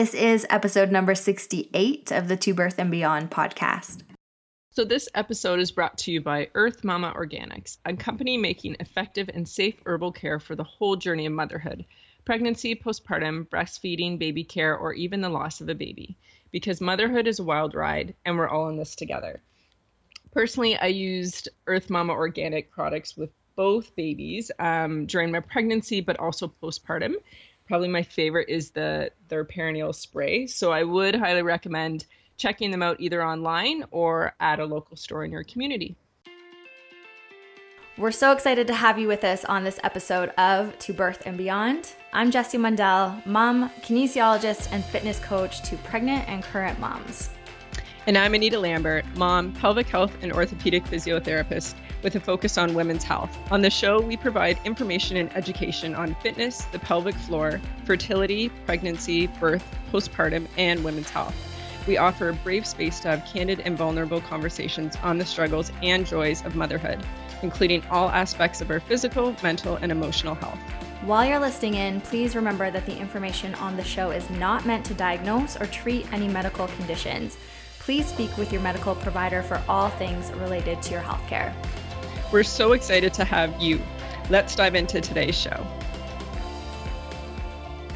This is episode number 68 of the To Birth and Beyond podcast. So, this episode is brought to you by Earth Mama Organics, a company making effective and safe herbal care for the whole journey of motherhood pregnancy, postpartum, breastfeeding, baby care, or even the loss of a baby. Because motherhood is a wild ride, and we're all in this together. Personally, I used Earth Mama Organic products with both babies um, during my pregnancy, but also postpartum. Probably my favorite is the their perineal spray. So I would highly recommend checking them out either online or at a local store in your community. We're so excited to have you with us on this episode of To Birth and Beyond. I'm Jessie Mundell, mom, kinesiologist, and fitness coach to pregnant and current moms. And I'm Anita Lambert, mom, pelvic health, and orthopedic physiotherapist with a focus on women's health. On the show, we provide information and education on fitness, the pelvic floor, fertility, pregnancy, birth, postpartum, and women's health. We offer a brave space to have candid and vulnerable conversations on the struggles and joys of motherhood, including all aspects of our physical, mental, and emotional health. While you're listening in, please remember that the information on the show is not meant to diagnose or treat any medical conditions. Please speak with your medical provider for all things related to your healthcare. We're so excited to have you. Let's dive into today's show.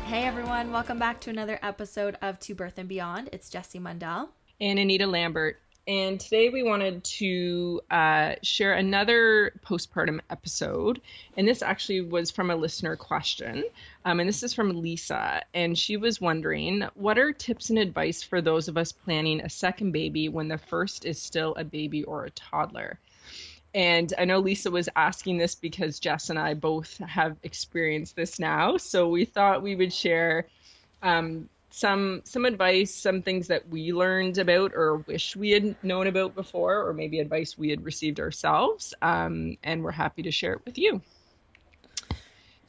Hey everyone, welcome back to another episode of To Birth and Beyond. It's Jessie Mundell and Anita Lambert. And today we wanted to uh, share another postpartum episode. And this actually was from a listener question. Um, and this is from Lisa. And she was wondering what are tips and advice for those of us planning a second baby when the first is still a baby or a toddler? And I know Lisa was asking this because Jess and I both have experienced this now. So we thought we would share um, some some advice, some things that we learned about or wish we had known about before, or maybe advice we had received ourselves. Um, and we're happy to share it with you.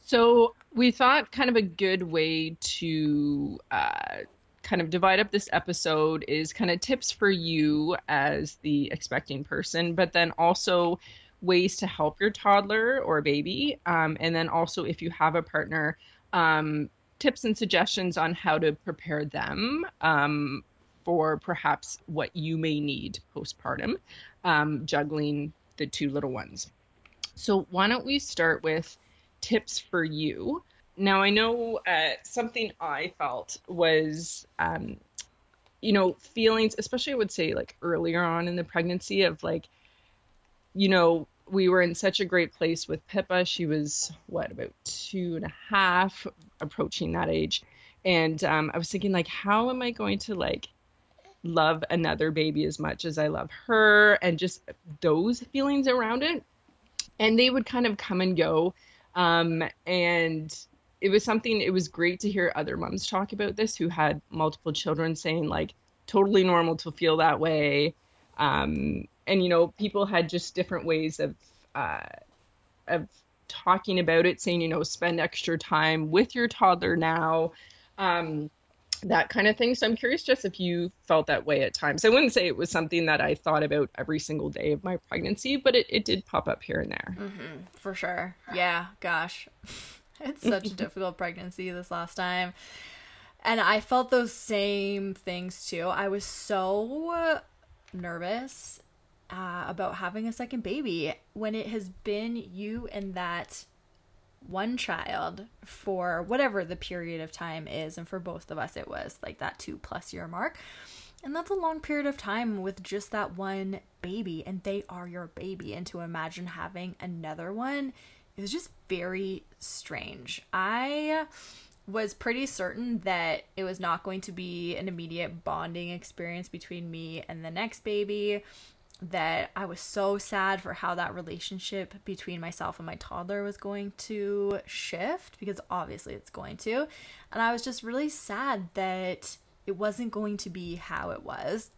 So we thought kind of a good way to uh, kind of divide up this episode is kind of tips for you as the expecting person, but then also ways to help your toddler or baby. Um, and then also, if you have a partner, um, tips and suggestions on how to prepare them um, for perhaps what you may need postpartum, um, juggling the two little ones. So, why don't we start with tips for you? Now, I know uh, something I felt was, um, you know, feelings, especially I would say like earlier on in the pregnancy of like, you know, we were in such a great place with Pippa. She was, what, about two and a half, approaching that age. And um, I was thinking, like, how am I going to, like, love another baby as much as I love her? And just those feelings around it. And they would kind of come and go. Um, and it was something it was great to hear other moms talk about this who had multiple children saying like totally normal to feel that way um, and you know people had just different ways of uh, of talking about it saying you know spend extra time with your toddler now um, that kind of thing. So i'm curious just if you felt that way at times. I wouldn't say it was something that i thought about every single day of my pregnancy but it, it did pop up here and there. Mm-hmm, for sure. Yeah gosh. It's such a difficult pregnancy this last time. And I felt those same things too. I was so nervous uh, about having a second baby when it has been you and that one child for whatever the period of time is. And for both of us, it was like that two plus year mark. And that's a long period of time with just that one baby, and they are your baby. And to imagine having another one was just very strange. I was pretty certain that it was not going to be an immediate bonding experience between me and the next baby. That I was so sad for how that relationship between myself and my toddler was going to shift because obviously it's going to. And I was just really sad that it wasn't going to be how it was.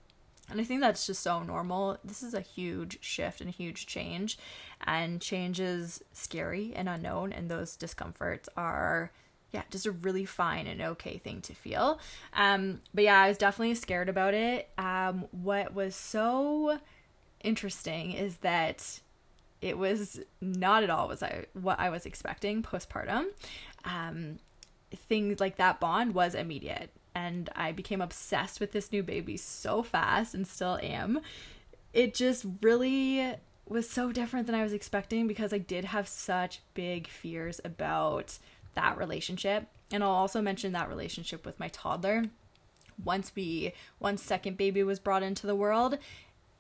And I think that's just so normal. This is a huge shift and a huge change. And change is scary and unknown, and those discomforts are yeah, just a really fine and okay thing to feel. Um, but yeah, I was definitely scared about it. Um, what was so interesting is that it was not at all was I what I was expecting postpartum. Um, things like that bond was immediate and I became obsessed with this new baby so fast and still am. It just really was so different than I was expecting because I did have such big fears about that relationship. And I'll also mention that relationship with my toddler. Once we once second baby was brought into the world,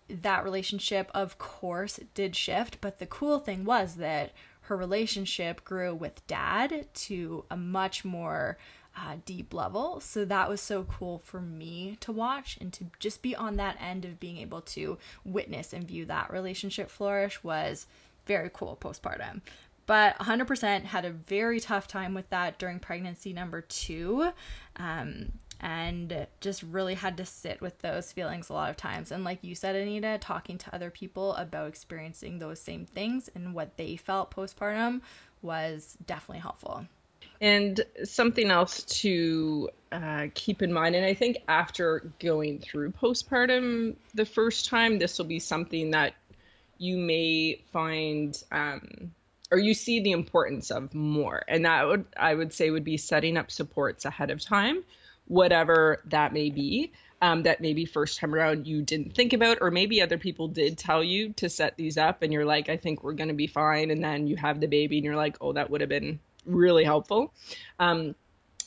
that relationship of course did shift, but the cool thing was that her relationship grew with dad to a much more uh, deep level. So that was so cool for me to watch and to just be on that end of being able to witness and view that relationship flourish was very cool postpartum. But 100% had a very tough time with that during pregnancy number two. Um, and just really had to sit with those feelings a lot of times. And like you said, Anita, talking to other people about experiencing those same things and what they felt postpartum was definitely helpful. And something else to uh, keep in mind, and I think after going through postpartum the first time, this will be something that you may find um, or you see the importance of more. And that would, I would say, would be setting up supports ahead of time, whatever that may be. Um, that maybe first time around you didn't think about, or maybe other people did tell you to set these up, and you're like, I think we're going to be fine. And then you have the baby, and you're like, oh, that would have been really helpful. Um,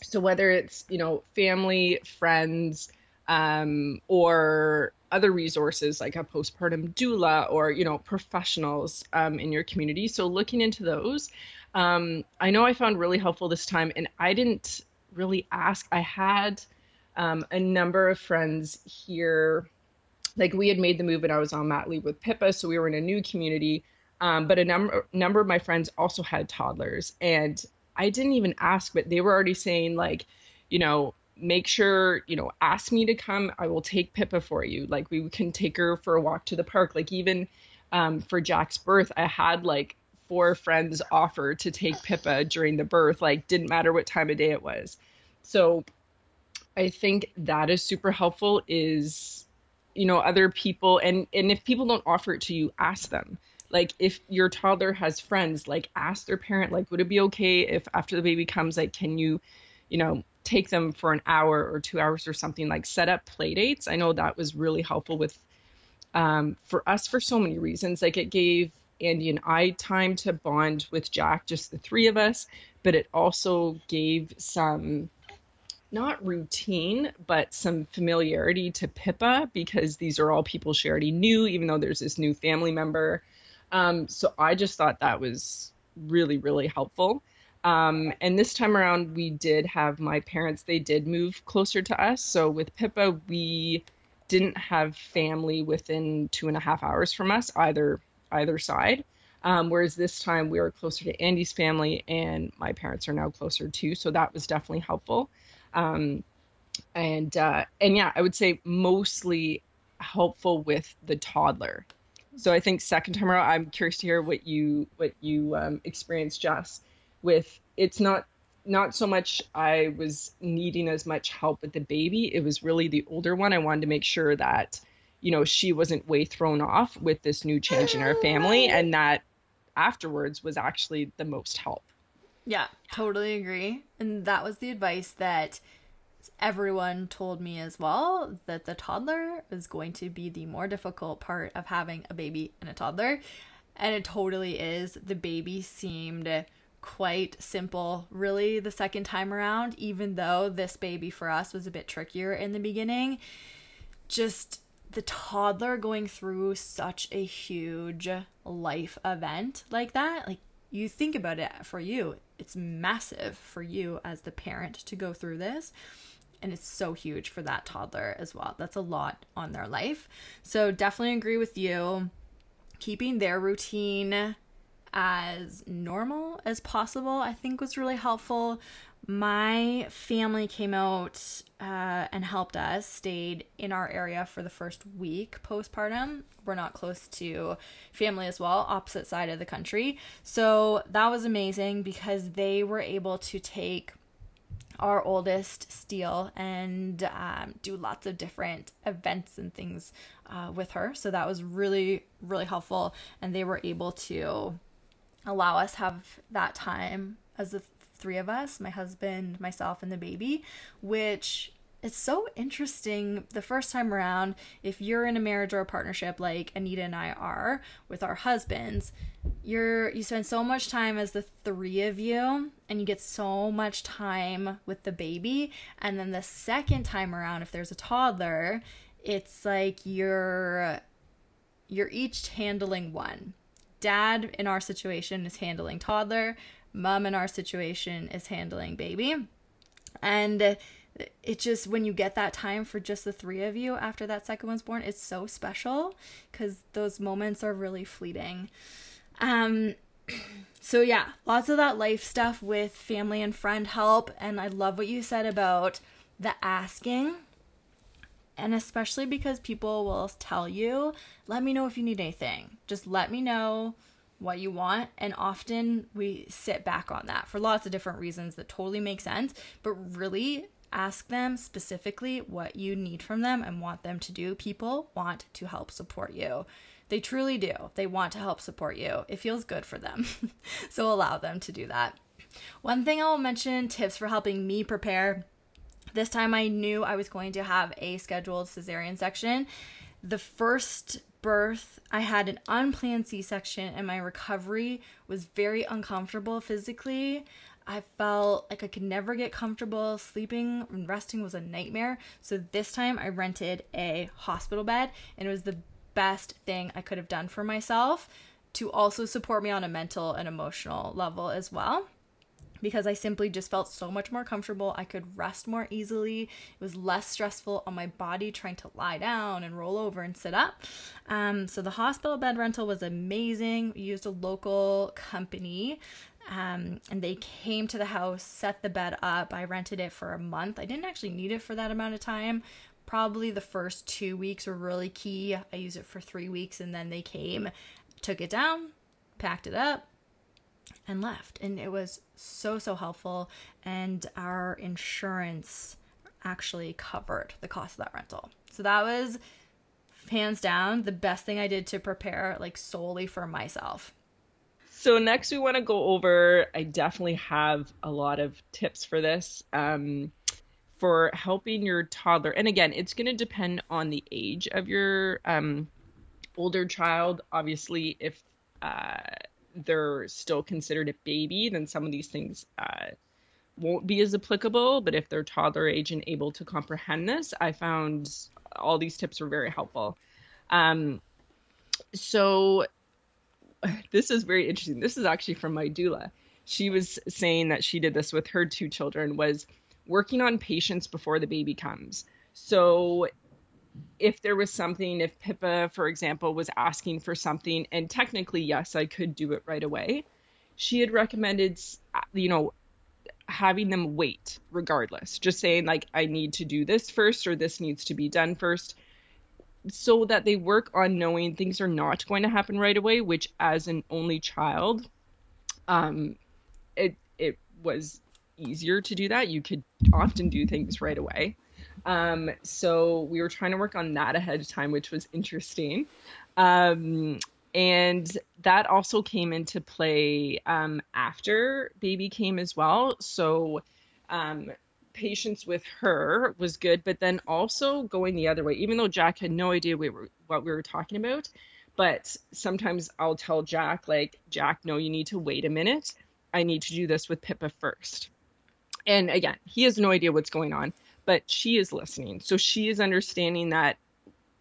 so whether it's you know family, friends, um, or other resources like a postpartum doula or you know professionals um, in your community, so looking into those. Um, I know I found really helpful this time, and I didn't really ask. I had um, a number of friends here like we had made the move and I was on mat leave with Pippa, so we were in a new community. Um, but a number number of my friends also had toddlers, and I didn't even ask, but they were already saying like, you know, make sure you know, ask me to come. I will take Pippa for you. Like we can take her for a walk to the park. Like even um, for Jack's birth, I had like four friends offer to take Pippa during the birth. Like didn't matter what time of day it was. So I think that is super helpful. Is you know other people and and if people don't offer it to you, ask them like if your toddler has friends like ask their parent like would it be okay if after the baby comes like can you you know take them for an hour or two hours or something like set up play dates i know that was really helpful with um, for us for so many reasons like it gave andy and i time to bond with jack just the three of us but it also gave some not routine, but some familiarity to Pippa because these are all people she already knew, even though there's this new family member. Um, so I just thought that was really, really helpful. Um, and this time around, we did have my parents, they did move closer to us. So with Pippa, we didn't have family within two and a half hours from us, either either side. Um, whereas this time we were closer to Andy's family, and my parents are now closer too. So that was definitely helpful. Um, and uh, and yeah, I would say mostly helpful with the toddler. So I think second time around, I'm curious to hear what you what you um, experienced, Jess. With it's not not so much I was needing as much help with the baby. It was really the older one. I wanted to make sure that you know she wasn't way thrown off with this new change in our family, mm-hmm. and that afterwards was actually the most help. Yeah, totally agree. And that was the advice that everyone told me as well that the toddler is going to be the more difficult part of having a baby and a toddler. And it totally is. The baby seemed quite simple, really, the second time around, even though this baby for us was a bit trickier in the beginning. Just the toddler going through such a huge life event like that, like you think about it for you, it's massive for you as the parent to go through this and it's so huge for that toddler as well. That's a lot on their life. So definitely agree with you. Keeping their routine as normal as possible, I think was really helpful. My family came out uh, and helped us, stayed in our area for the first week postpartum. We're not close to family as well, opposite side of the country. So that was amazing because they were able to take our oldest Steele and um, do lots of different events and things uh, with her. So that was really, really helpful. And they were able to allow us have that time as the three of us, my husband, myself, and the baby, which it's so interesting the first time around. If you're in a marriage or a partnership like Anita and I are with our husbands you're you spend so much time as the three of you and you get so much time with the baby. And then the second time around if there's a toddler it's like you're you're each handling one. Dad in our situation is handling toddler mom in our situation is handling baby. And it just when you get that time for just the three of you after that second one's born it's so special because those moments are really fleeting. Um so yeah lots of that life stuff with family and friend help. And i love what you said about the asking. And especially because people will tell you let me know if you need anything. Just let me know what you want and often we sit back on that for lots of different reasons that totally make sense but really ask them specifically what you need from them and want them to do. People want to help support you. They truly do. They want to help support you. It feels good for them. so allow them to do that. One thing I'll mention tips for helping me prepare. This time I knew I was going to have a scheduled cesarean section. The first birth, I had an unplanned C section, and my recovery was very uncomfortable physically. I felt like I could never get comfortable. Sleeping and resting was a nightmare. So this time I rented a hospital bed and it was the best thing I could have done for myself to also support me on a mental and emotional level as well. Because I simply just felt so much more comfortable. I could rest more easily. It was less stressful on my body trying to lie down and roll over and sit up. Um, so the hospital bed rental was amazing. We used a local company um, and they came to the house, set the bed up. I rented it for a month. I didn't actually need it for that amount of time. Probably the first two weeks were really key. I used it for three weeks and then they came, took it down, packed it up, and left. And it was so, so helpful. And our insurance actually covered the cost of that rental. So that was hands down the best thing I did to prepare, like solely for myself. So next we want to go over. I definitely have a lot of tips for this. Um, for helping your toddler, and again, it's going to depend on the age of your um, older child. Obviously, if uh, they're still considered a baby, then some of these things uh, won't be as applicable. But if they're toddler age and able to comprehend this, I found all these tips were very helpful. Um, so this is very interesting. This is actually from my doula. She was saying that she did this with her two children was working on patience before the baby comes. So if there was something, if Pippa, for example, was asking for something, and technically, yes, I could do it right away, she had recommended, you know, having them wait regardless, just saying, like, I need to do this first or this needs to be done first so that they work on knowing things are not going to happen right away which as an only child um it it was easier to do that. You could often do things right away um so we were trying to work on that ahead of time which was interesting um and that also came into play um, after baby came as well so um, patience with her was good, but then also going the other way, even though Jack had no idea we were, what we were talking about. But sometimes I'll tell Jack, like, Jack, no, you need to wait a minute. I need to do this with Pippa first. And again, he has no idea what's going on, but she is listening. So she is understanding that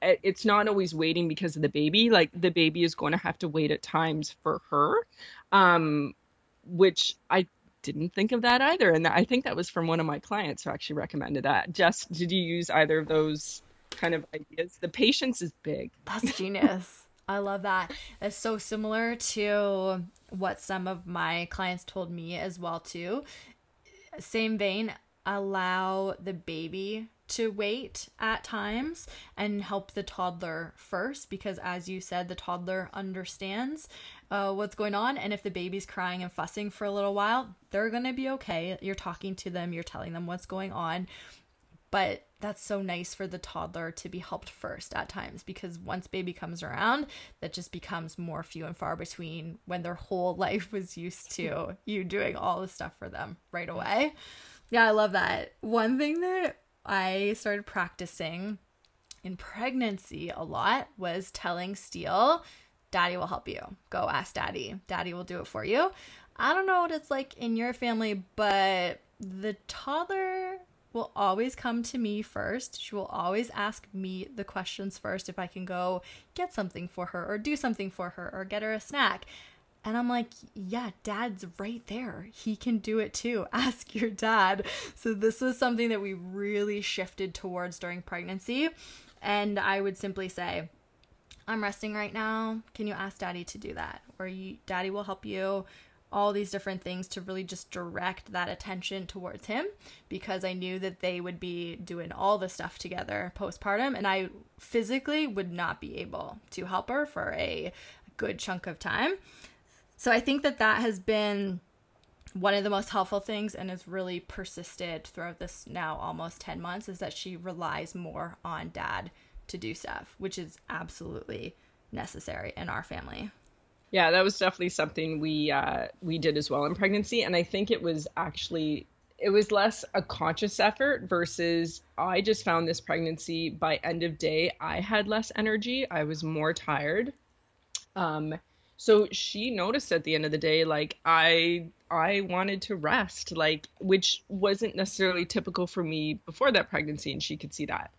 it's not always waiting because of the baby. Like, the baby is going to have to wait at times for her, um, which I didn't think of that either. And I think that was from one of my clients who actually recommended that. Jess, did you use either of those kind of ideas? The patience is big. That's genius. I love that. It's so similar to what some of my clients told me as well too. Same vein, allow the baby to wait at times and help the toddler first because as you said the toddler understands uh, what's going on. And if the baby's crying and fussing for a little while, they're going to be okay. You're talking to them, you're telling them what's going on. But that's so nice for the toddler to be helped first at times because once baby comes around, that just becomes more few and far between when their whole life was used to you doing all the stuff for them right away. Yeah, I love that. One thing that I started practicing in pregnancy a lot was telling Steele, Daddy will help you. Go ask Daddy. Daddy will do it for you. I don't know what it's like in your family, but the toddler will always come to me first. She will always ask me the questions first if I can go get something for her or do something for her or get her a snack. And I'm like, yeah, dad's right there. He can do it too. Ask your dad. So, this was something that we really shifted towards during pregnancy. And I would simply say, I'm resting right now. Can you ask daddy to do that? Or you, daddy will help you. All these different things to really just direct that attention towards him because I knew that they would be doing all the stuff together postpartum and I physically would not be able to help her for a good chunk of time. So I think that that has been one of the most helpful things and has really persisted throughout this now almost 10 months is that she relies more on dad to do stuff, which is absolutely necessary in our family. Yeah, that was definitely something we uh, we did as well in pregnancy, and I think it was actually it was less a conscious effort versus I just found this pregnancy by end of day I had less energy, I was more tired, um, so she noticed at the end of the day like i i wanted to rest like which wasn't necessarily typical for me before that pregnancy and she could see that.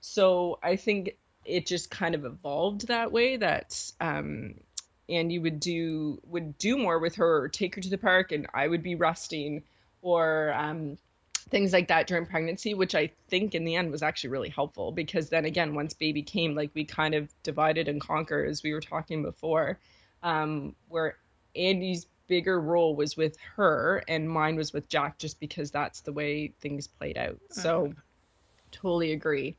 So i think it just kind of evolved that way that um and you would do would do more with her or take her to the park and i would be resting or um things like that during pregnancy, which I think in the end was actually really helpful because then again, once baby came, like we kind of divided and conquered as we were talking before um, where Andy's bigger role was with her and mine was with Jack just because that's the way things played out. So mm-hmm. totally agree.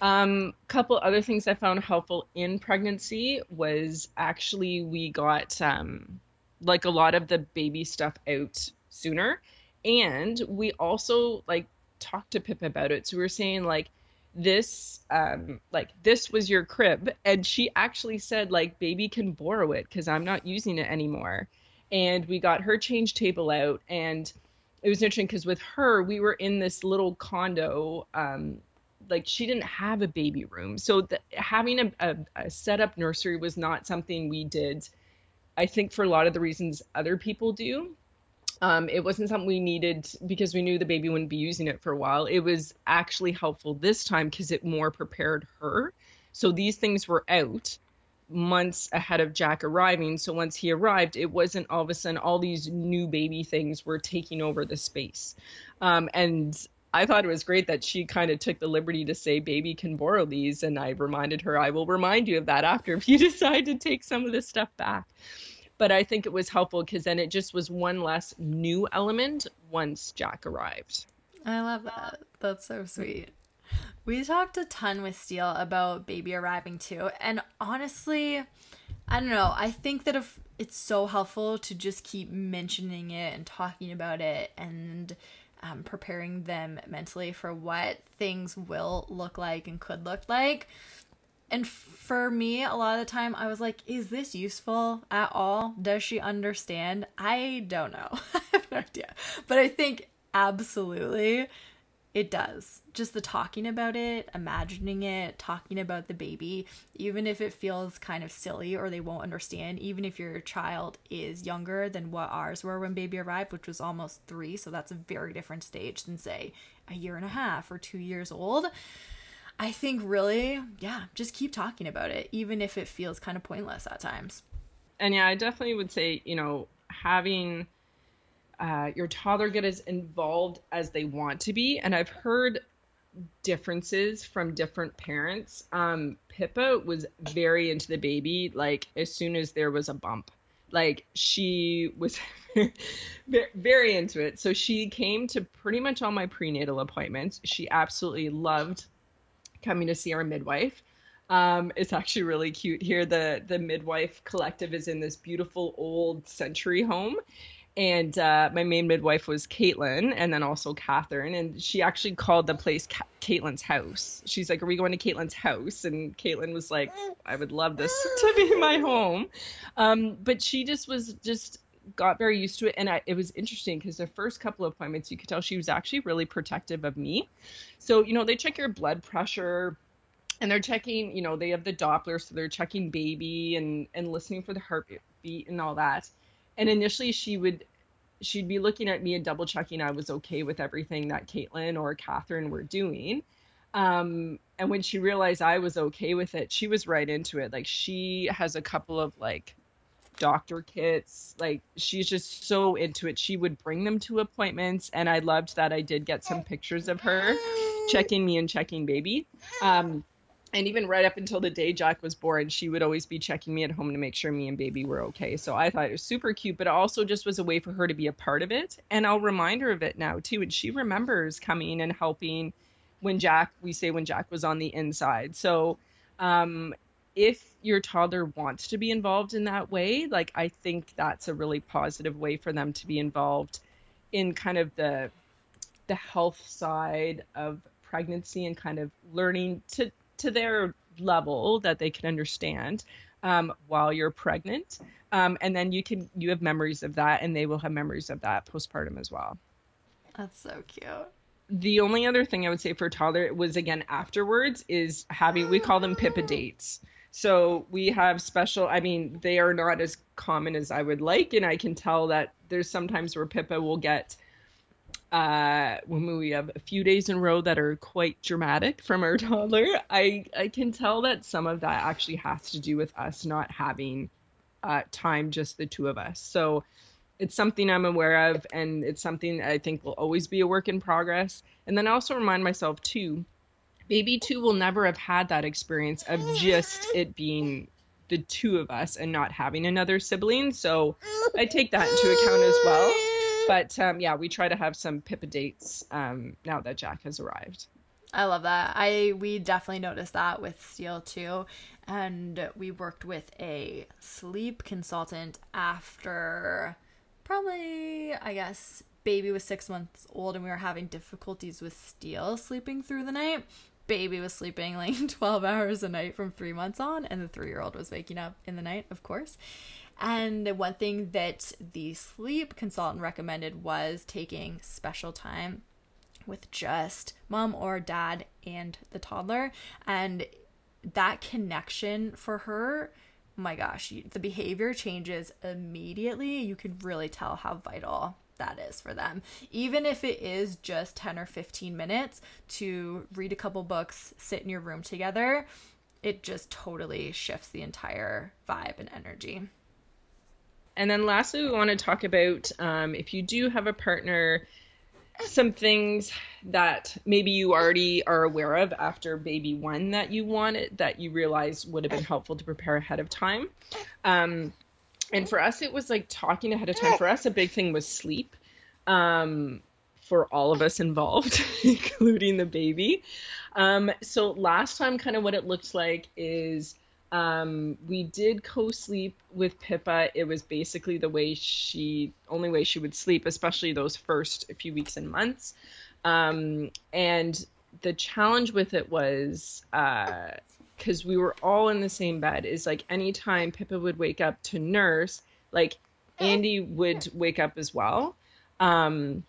Um, couple other things I found helpful in pregnancy was actually we got um, like a lot of the baby stuff out sooner, and we also like talked to Pip about it. So we were saying like this um like this was your crib and she actually said like baby can borrow it because i'm not using it anymore. And we got her change table out and it was interesting because with her we were in this little condo um like she didn't have a baby room. So the, having a, a, a set up nursery was not something we did i think for a lot of the reasons other people do um, it wasn't something we needed because we knew the baby wouldn't be using it for a while. It was actually helpful this time because it more prepared her. So these things were out months ahead of Jack arriving. So once he arrived, it wasn't all of a sudden all these new baby things were taking over the space. Um, and I thought it was great that she kind of took the liberty to say, baby can borrow these. And I reminded her, I will remind you of that after if you decide to take some of this stuff back but I think it was helpful because then it just was one less new element once Jack arrived. I love that. That's so sweet. We talked a ton with Steele about baby arriving too. And honestly, I don't know. I think that if it's so helpful to just keep mentioning it and talking about it and um, preparing them mentally for what things will look like and could look like. And for me, a lot of the time, I was like, is this useful at all? Does she understand? I don't know. I have no idea. But I think absolutely it does. Just the talking about it, imagining it, talking about the baby, even if it feels kind of silly or they won't understand, even if your child is younger than what ours were when baby arrived, which was almost three. So that's a very different stage than, say, a year and a half or two years old I think really, yeah, just keep talking about it, even if it feels kind of pointless at times. And yeah, I definitely would say, you know, having uh, your toddler get as involved as they want to be. And I've heard differences from different parents. Um, Pippa was very into the baby, like as soon as there was a bump. Like she was very into it. So she came to pretty much all my prenatal appointments. She absolutely loved coming to see our midwife. Um, it's actually really cute here. The the midwife collective is in this beautiful old century home, and uh, my main midwife was Caitlin, and then also Catherine, and she actually called the place Ca- Caitlin's house. She's like, "Are we going to Caitlin's house?" And Caitlin was like, "I would love this to be my home," um, but she just was just got very used to it and I, it was interesting because the first couple of appointments you could tell she was actually really protective of me. So you know they check your blood pressure and they're checking you know they have the doppler so they're checking baby and and listening for the heartbeat and all that. And initially she would she'd be looking at me and double checking i was okay with everything that caitlin or catherine were doing. Um and when she realized i was okay with it she was right into it. Like she has a couple of like doctor kits. Like she's just so into it. She would bring them to appointments, and I loved that I did get some pictures of her checking me and checking baby. Um, and even right up until the day Jack was born, she would always be checking me at home to make sure me and baby were okay. So I thought it was super cute, but it also just was a way for her to be a part of it. And I'll remind her of it now too. And she remembers coming and helping when Jack, we say when Jack was on the inside. So um, if your toddler wants to be involved in that way, like I think that's a really positive way for them to be involved in kind of the the health side of pregnancy and kind of learning to to their level that they can understand um, while you're pregnant. Um, and then you can you have memories of that and they will have memories of that postpartum as well. That's so cute. The only other thing i would say for a toddler was again afterwards is having we call them pippa dates so we have special, I mean, they are not as common as I would like. And I can tell that there's sometimes where Pippa will get, uh, when we have a few days in a row that are quite dramatic from our toddler, I, I can tell that some of that actually has to do with us not having uh, time, just the two of us. So it's something I'm aware of, and it's something I think will always be a work in progress. And then I also remind myself, too, baby two will never have had that experience of just it being the two of us and not having another sibling. So I take that into account as well. But um, yeah, we try to have some Pippa dates um, now that Jack has arrived. I love that. I we definitely noticed that with Steele too, and we worked with a sleep consultant after probably I guess baby was six months old and we were having difficulties with Steele sleeping through the night baby was sleeping like 12 hours a night from three months on, and the three year old was waking up in the night, of course. And one thing that the sleep consultant recommended was taking special time with just mom or dad and the toddler. And that connection for her, my gosh, the behavior changes immediately. You can really tell how vital that is for them. Even if it is just 10 or 15 minutes to read a couple books, sit in your room together, it just totally shifts the entire vibe and energy. And then lastly, we want to talk about um, if you do have a partner, some things that maybe you already are aware of after baby one that you wanted that you realize would have been helpful to prepare ahead of time. Um, and for us it was like talking ahead of time. For us a big thing was sleep um, for all of us involved including the baby. Um, so last time kind of what it looks like is um, we did co-sleep with pippa. It was basically the way she only way she would sleep especially those first few weeks and months. Um, and the challenge with it was uh, because we were all in the same bed is like anytime Pippa would wake up to nurse, like eh. Andy would wake up as well. Um,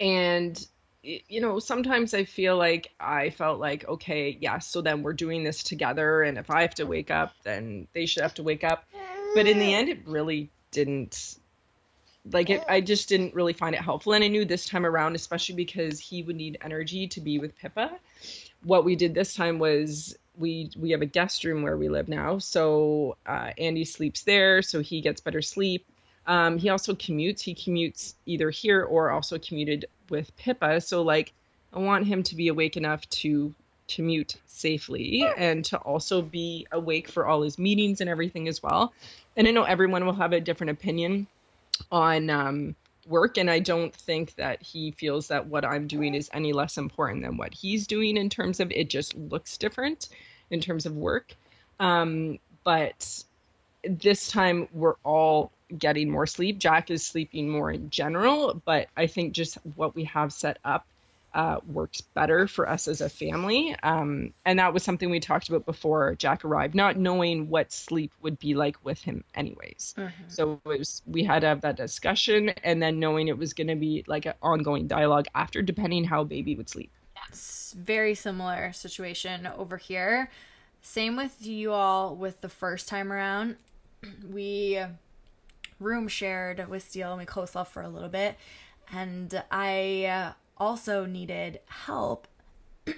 and you know, sometimes I feel like I felt like, okay, yeah, so then we're doing this together, and if I have to wake up, then they should have to wake up. But in the eh. end, it really didn't like it eh. i just didn't really find it helpful. And i knew this time around especially because he would need energy to be with pippa. What we did this time was we we have a guest room where we live now, so uh, Andy sleeps there, so he gets better sleep. Um, he also commutes. He commutes either here or also commuted with Pippa. So like, I want him to be awake enough to commute safely and to also be awake for all his meetings and everything as well. And I know everyone will have a different opinion on um, work and i don't think that he feels that what i'm doing is any less important than what he's doing in terms of it just looks different in terms of work. Um, but this time we're all getting more sleep. Jack is sleeping more in general but i think just what we have set up uh, works better for us as a family. Um, and that was something we talked about before Jack arrived, not knowing what sleep would be like with him, anyways. Mm-hmm. So it was we had to have that discussion, and then knowing it was going to be like an ongoing dialogue after, depending how baby would sleep. It's very similar situation over here. Same with you all with the first time around. We room shared with Steele and we co-slept for a little bit, and I also needed help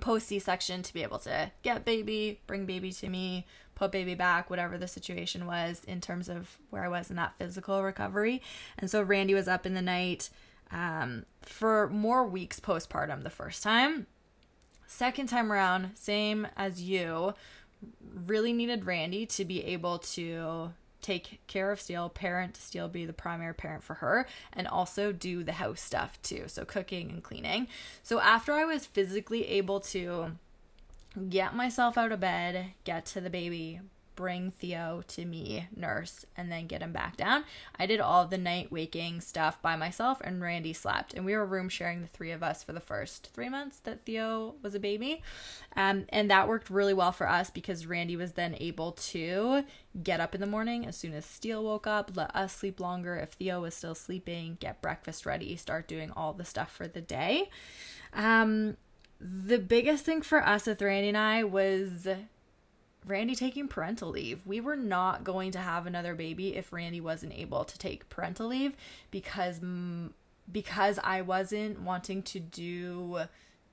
post C section to be able to get baby, bring baby to me, put baby back, whatever the situation was in terms of where I was in that physical recovery. And so Randy was up in the night um, for more weeks postpartum the first time. Second time around, same as you, really needed Randy to be able to take care of Steele, parent Steele, be the primary parent for her, and also do the house stuff too. So cooking and cleaning. So after I was physically able to get myself out of bed, get to the baby, bring Theo to me, nurse, and then get him back down. I did all the night waking stuff by myself, and Randy slept. And we were room sharing the three of us for the first three months that Theo was a baby. Um, and that worked really well for us because Randy was then able to get up in the morning as soon as Steele woke up, let us sleep longer if Theo was still sleeping, get breakfast ready, start doing all the stuff for the day. Um, the biggest thing for us with Randy and I was Randy taking parental leave. We were not going to have another baby if Randy wasn't able to take parental leave because because I wasn't wanting to do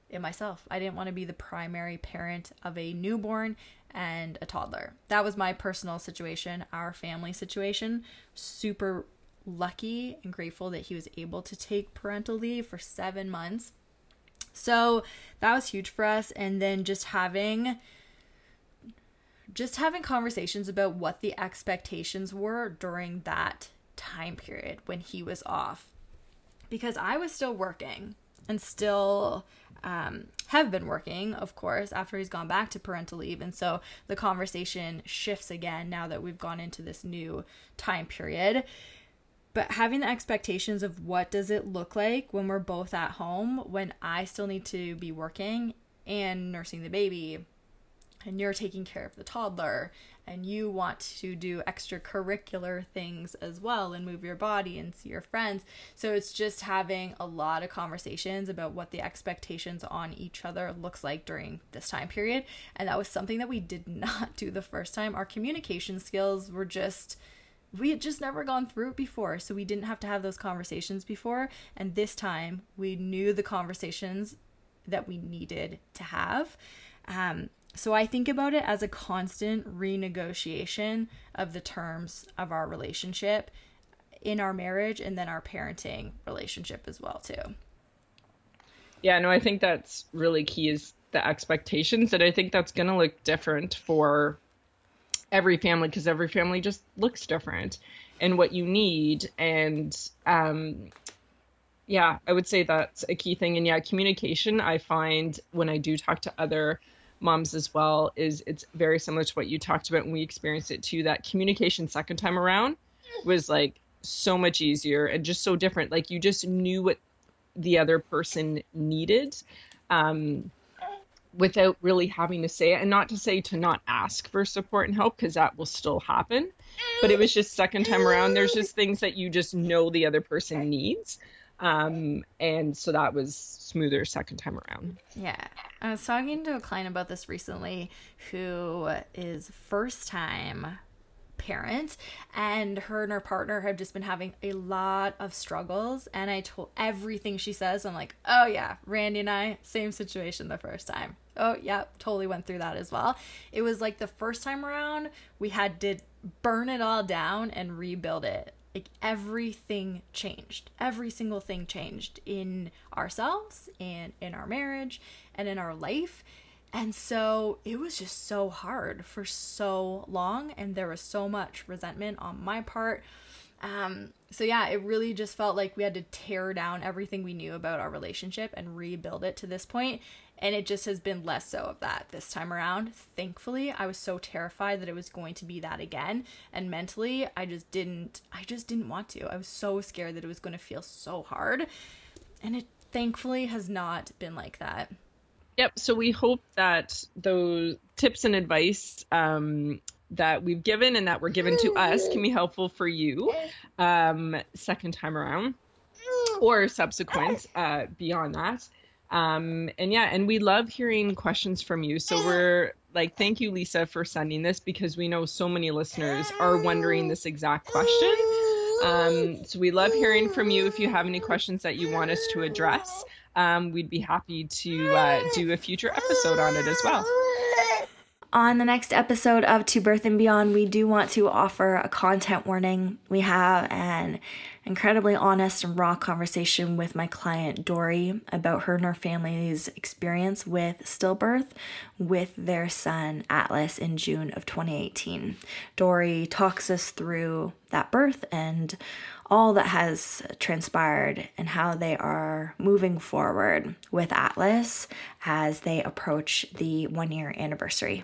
it myself. I didn't want to be the primary parent of a newborn and a toddler. That was my personal situation, our family situation. Super lucky and grateful that he was able to take parental leave for 7 months. So, that was huge for us and then just having just having conversations about what the expectations were during that time period when he was off. Because I was still working and still um, have been working, of course, after he's gone back to parental leave. And so the conversation shifts again now that we've gone into this new time period. But having the expectations of what does it look like when we're both at home, when I still need to be working and nursing the baby and you're taking care of the toddler and you want to do extracurricular things as well and move your body and see your friends. So it's just having a lot of conversations about what the expectations on each other looks like during this time period. And that was something that we did not do the first time. Our communication skills were just we had just never gone through it before, so we didn't have to have those conversations before. And this time we knew the conversations that we needed to have. Um, so I think about it as a constant renegotiation of the terms of our relationship in our marriage and then our parenting relationship as well too. Yeah, no, I think that's really key is the expectations and I think that's going to look different for every family because every family just looks different and what you need and um yeah, I would say that's a key thing and yeah, communication I find when I do talk to other moms as well is it's very similar to what you talked about and we experienced it too that communication second time around was like so much easier and just so different. Like you just knew what the other person needed um, without really having to say it. And not to say to not ask for support and help because that will still happen but it was just second time around there's just things that you just know the other person needs um, and so that was smoother second time around. Yeah. I was talking to a client about this recently who is first time parent and her and her partner have just been having a lot of struggles and I told everything she says I'm like oh yeah Randy and I same situation the first time oh yeah totally went through that as well it was like the first time around we had to burn it all down and rebuild it like everything changed. Every single thing changed in ourselves and in our marriage and in our life. And so it was just so hard for so long, and there was so much resentment on my part. Um, so yeah, it really just felt like we had to tear down everything we knew about our relationship and rebuild it to this point and it just has been less so of that this time around. Thankfully, I was so terrified that it was going to be that again, and mentally, I just didn't I just didn't want to. I was so scared that it was going to feel so hard. And it thankfully has not been like that. Yep. So we hope that those tips and advice um, that we've given and that were given to us can be helpful for you um, second time around or subsequent uh, beyond that. Um, and yeah, and we love hearing questions from you. So we're like, thank you, Lisa, for sending this because we know so many listeners are wondering this exact question. Um, so we love hearing from you. If you have any questions that you want us to address, um, we'd be happy to uh, do a future episode on it as well. On the next episode of To Birth and Beyond, we do want to offer a content warning. We have an incredibly honest and raw conversation with my client Dory about her and her family's experience with stillbirth with their son Atlas in June of 2018. Dory talks us through that birth and all that has transpired and how they are moving forward with Atlas as they approach the one year anniversary.